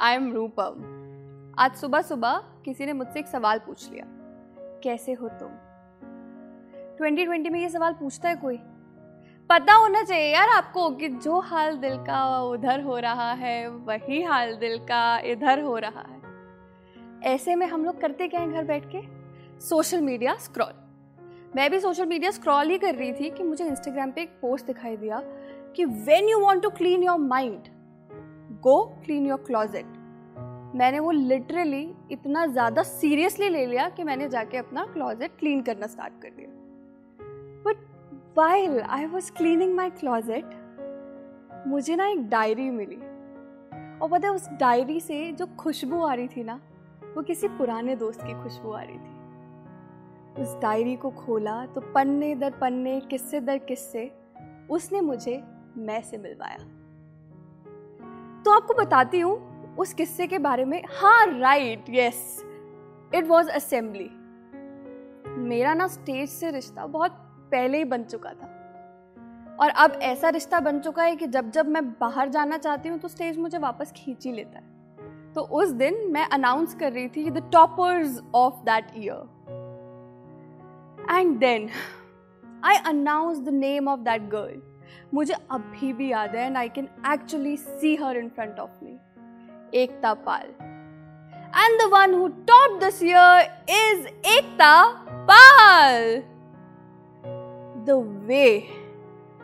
I am रूपम आज सुबह सुबह किसी ने मुझसे एक सवाल पूछ लिया। कैसे हो तुम? 2020 में ये सवाल पूछता है कोई? पता होना चाहिए यार आपको कि जो हाल दिल का उधर हो रहा है, वही हाल दिल का इधर हो रहा है। ऐसे में हम लोग करते क्या हैं घर बैठ के? Social media scroll. मैं भी सोशल मीडिया स्क्रॉल ही कर रही थी कि मुझे इंस्टाग्राम पे एक पोस्ट दिखाई दिया कि when you want to clean your mind go clean your closet मैंने वो लिटरली इतना ज़्यादा सीरियसली ले लिया कि मैंने जाके अपना क्लॉजेट क्लीन करना स्टार्ट कर दिया। But while I was cleaning my closet मुझे ना एक डायरी मिली। और पता है उस डायरी से जो खुशबू आ रही थी ना, वो किसी पुराने दोस्त की खुशबू आ रही थी। उस डायरी को खोला तो पन्ने दर पन्ने, किस्से दर किस्से, उसने मुझे मैं से मिलवाया। तो आपको बताती हूँ, उस किस्से के बारे में। हाँ right yes it was assembly मेरा ना स्टेज से रिश्ता बहुत पहले ही बन चुका था। और अब ऐसा रिश्ता बन चुका है कि जब जब मैं बाहर जाना चाहती हूँ तो स्टेज मुझे वापस खींच ही लेता है। तो उस दिन मैं अनाउंस कर रही थी the toppers of that year and then I announce the name of that girl मुझे अभी भी याद है and I can actually see her in front of me Ekta Pal. And the one who top this year is Ekta Pal. The way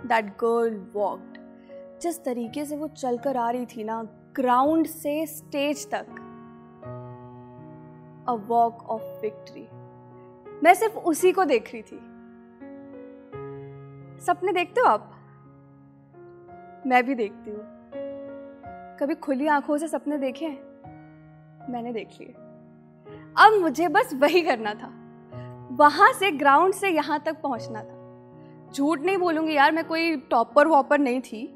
that girl walked जिस तरीके से वो चलकर आ रही थी ना ग्राउंड से स्टेज तक. अ वॉक ऑफ़ विक्ट्री मैं सिर्फ़ उसी को देख रही थी. सपने देखते हो आप? मैं भी देखती हूँ। कभी खुली आँखों से सपने देखे? मैंने देख लिए। अब मुझे बस वही करना था। वहाँ से, ग्राउंड से यहाँ तक पहुँचना था। झूठ नहीं बोलूँगी यार, मैं कोई टॉपर वॉपर नहीं थी।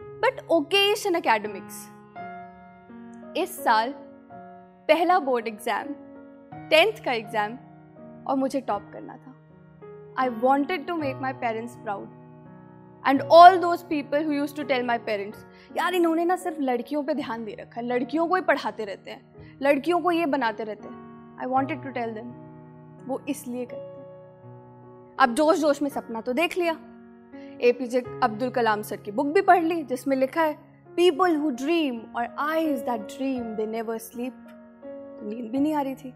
बट ओकेशन अकेडमिक्स इस साल पहला बोर्ड एग्ज़ाम, टेंथ का एग्ज़ाम, और मुझे टॉप करना था। I wanted to make my parents proud and all those people who use to tell my parents यार, इन्होंने ना सिर्फ़ लड़कियों पे ध्यान दे रखा है, लड़कियों को ही पढ़ाते रहते हैं, लड़कियों को ये बनाते रहते हैं। I wanted to tell them वो इसलिए करते हैं। अब जोश जोश में सपना तो देख लिया। A P J Abdul Kalam sir की बुक भी पढ़ ली, जिसमें लिखा है पीपल हु ड्रीम और eyes that dream they never sleep नींद भी नहीं आ रही थी।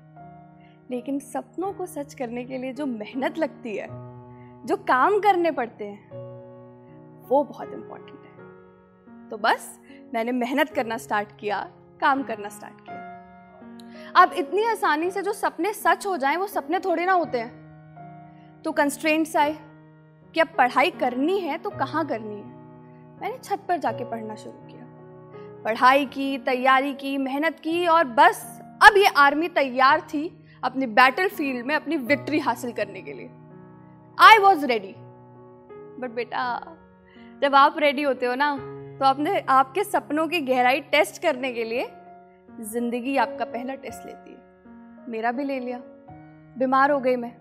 लेकिन सपनों को सच करने के लिए जो मेहनत लगती है, जो काम करने पड़ते हैं वो बहुत इम्पोर्टेंट है। तो बस, मैंने मेहनत करना स्टार्ट किया, काम करना स्टार्ट किया। अब इतनी आसानी से जो सपने सच हो जाएँ, वो सपने थोड़े ना होते हैं। तो कंस्ट्रेंट्स आए कि अब पढ़ाई करनी है तो कहाँ करनी है? मैंने छत पर जाके पढ़ना शुरू किया। पढ़ाई की, तैयारी की, मेहनत की और बस, अब ये आर्मी तैयार थी अपनी बैटल फ़ील्ड में अपनी विक्ट्री हासिल करने के लिए। आई वॉज़ रेडी बट बेटा जब आप रेडी होते हो ना तो आपने आपके सपनों की गहराई टेस्ट करने के लिए ज़िंदगी आपका पहला टेस्ट लेती है। मेरा भी ले लिया। बीमार हो गई मैं।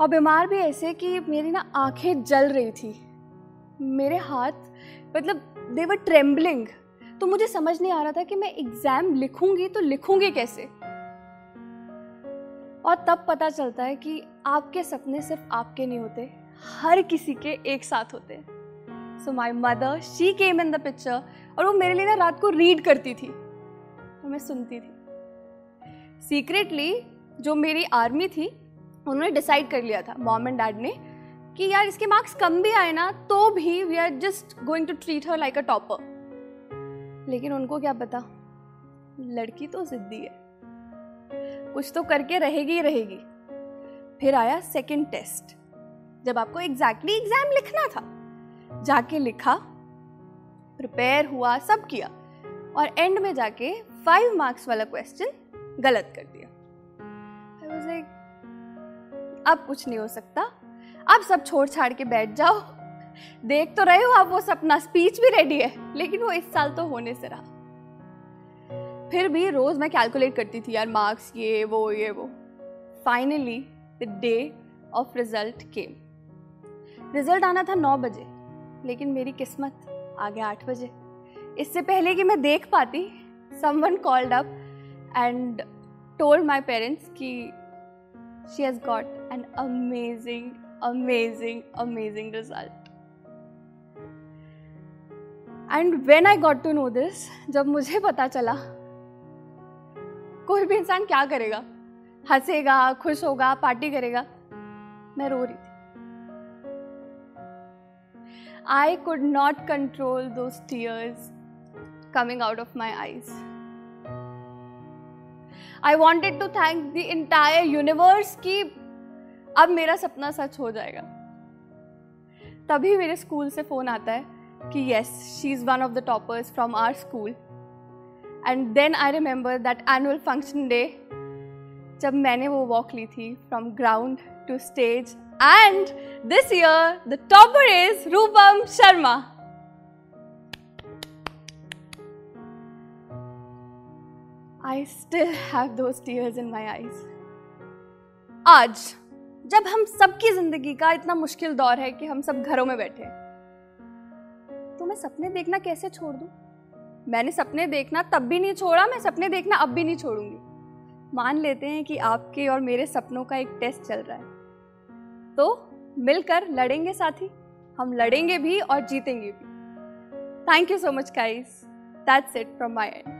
और बीमार भी ऐसे कि मेरी ना आँखें जल रही थी। मेरे हाथ मतलब दे वर ट्रेम्बलिंग तो मुझे समझ नहीं आ रहा था कि मैं एग्ज़ाम लिखूँगी तो लिखूँगी कैसे? और तब पता चलता है कि आपके सपने सिर्फ़ आपके नहीं होते, हर किसी के एक साथ होते हैं। So my mother she came in the picture और वो मेरे लिए ना रात को रीड करती थी। तो मैं सुनती थी। सीक्रेटली जो मेरी आर्मी थी, उन्होंने डिसाइड कर लिया था मॉम एंड डैड ने, कि यार इसके मार्क्स कम भी आए ना तो भी we are just going to treat her like a topper लेकिन उनको क्या पता? लड़की तो जिद्दी है। कुछ तो करके रहेगी ही रहेगी। फिर आया सेकेंड टेस्ट जब आपको एग्जैक्टली exactly एग्ज़ाम लिखना था। जाके लिखा प्रिपेयर हुआ सब किया और एंड में जाके फाइव मार्क्स वाला क्वेश्चन गलत कर दिया। Like, अब कुछ नहीं हो सकता। अब सब छोड़ छाड़ के बैठ जाओ। देख तो रहे हो आप वो सपना स्पीच भी रेडी है लेकिन वो इस साल तो होने से रहा। फिर भी रोज मैं कैलकुलेट करती थी यार मार्क्स ये वो ये वो। Finally the day of result came result आना था नौ बजे। लेकिन मेरी किस्मत आ गया आठ बजे। इससे पहले कि मैं देख पाती someone called up and told my parents ki she has got an amazing amazing, amazing result. And when I got to know this जब मुझे पता चला कोई भी इंसान क्या करेगा? हंसेगा खुश होगा पार्टी करेगा मैं रो रही थी। I could not control those tears coming out of my eyes I wanted to thank the entire universe कि अब मेरा सपना सच हो जाएगा। तभी मेरे स्कूल से फ़ोन आता है कि yes she is one of the toppers from our school and then I remember that annual function day जब मैंने वो वॉक ली थी from ground to stage and this year the topper is Rupam Sharma I still have those tears in my eyes आज, जब हम सबकी ज़िंदगी का इतना मुश्किल दौर है कि हम सब घरों में बैठे तो मैं सपने देखना कैसे छोड़ दूँ? मैंने सपने देखना तब भी नहीं छोड़ा, मैं सपने देखना अब भी नहीं छोड़ूँगी। मान लेते हैं कि आपके और मेरे सपनों का एक टेस्ट चल रहा है। तो मिलकर लड़ेंगे साथी। हम लड़ेंगे भी और जीतेंगे भी। Thank you so much guys that's it from my end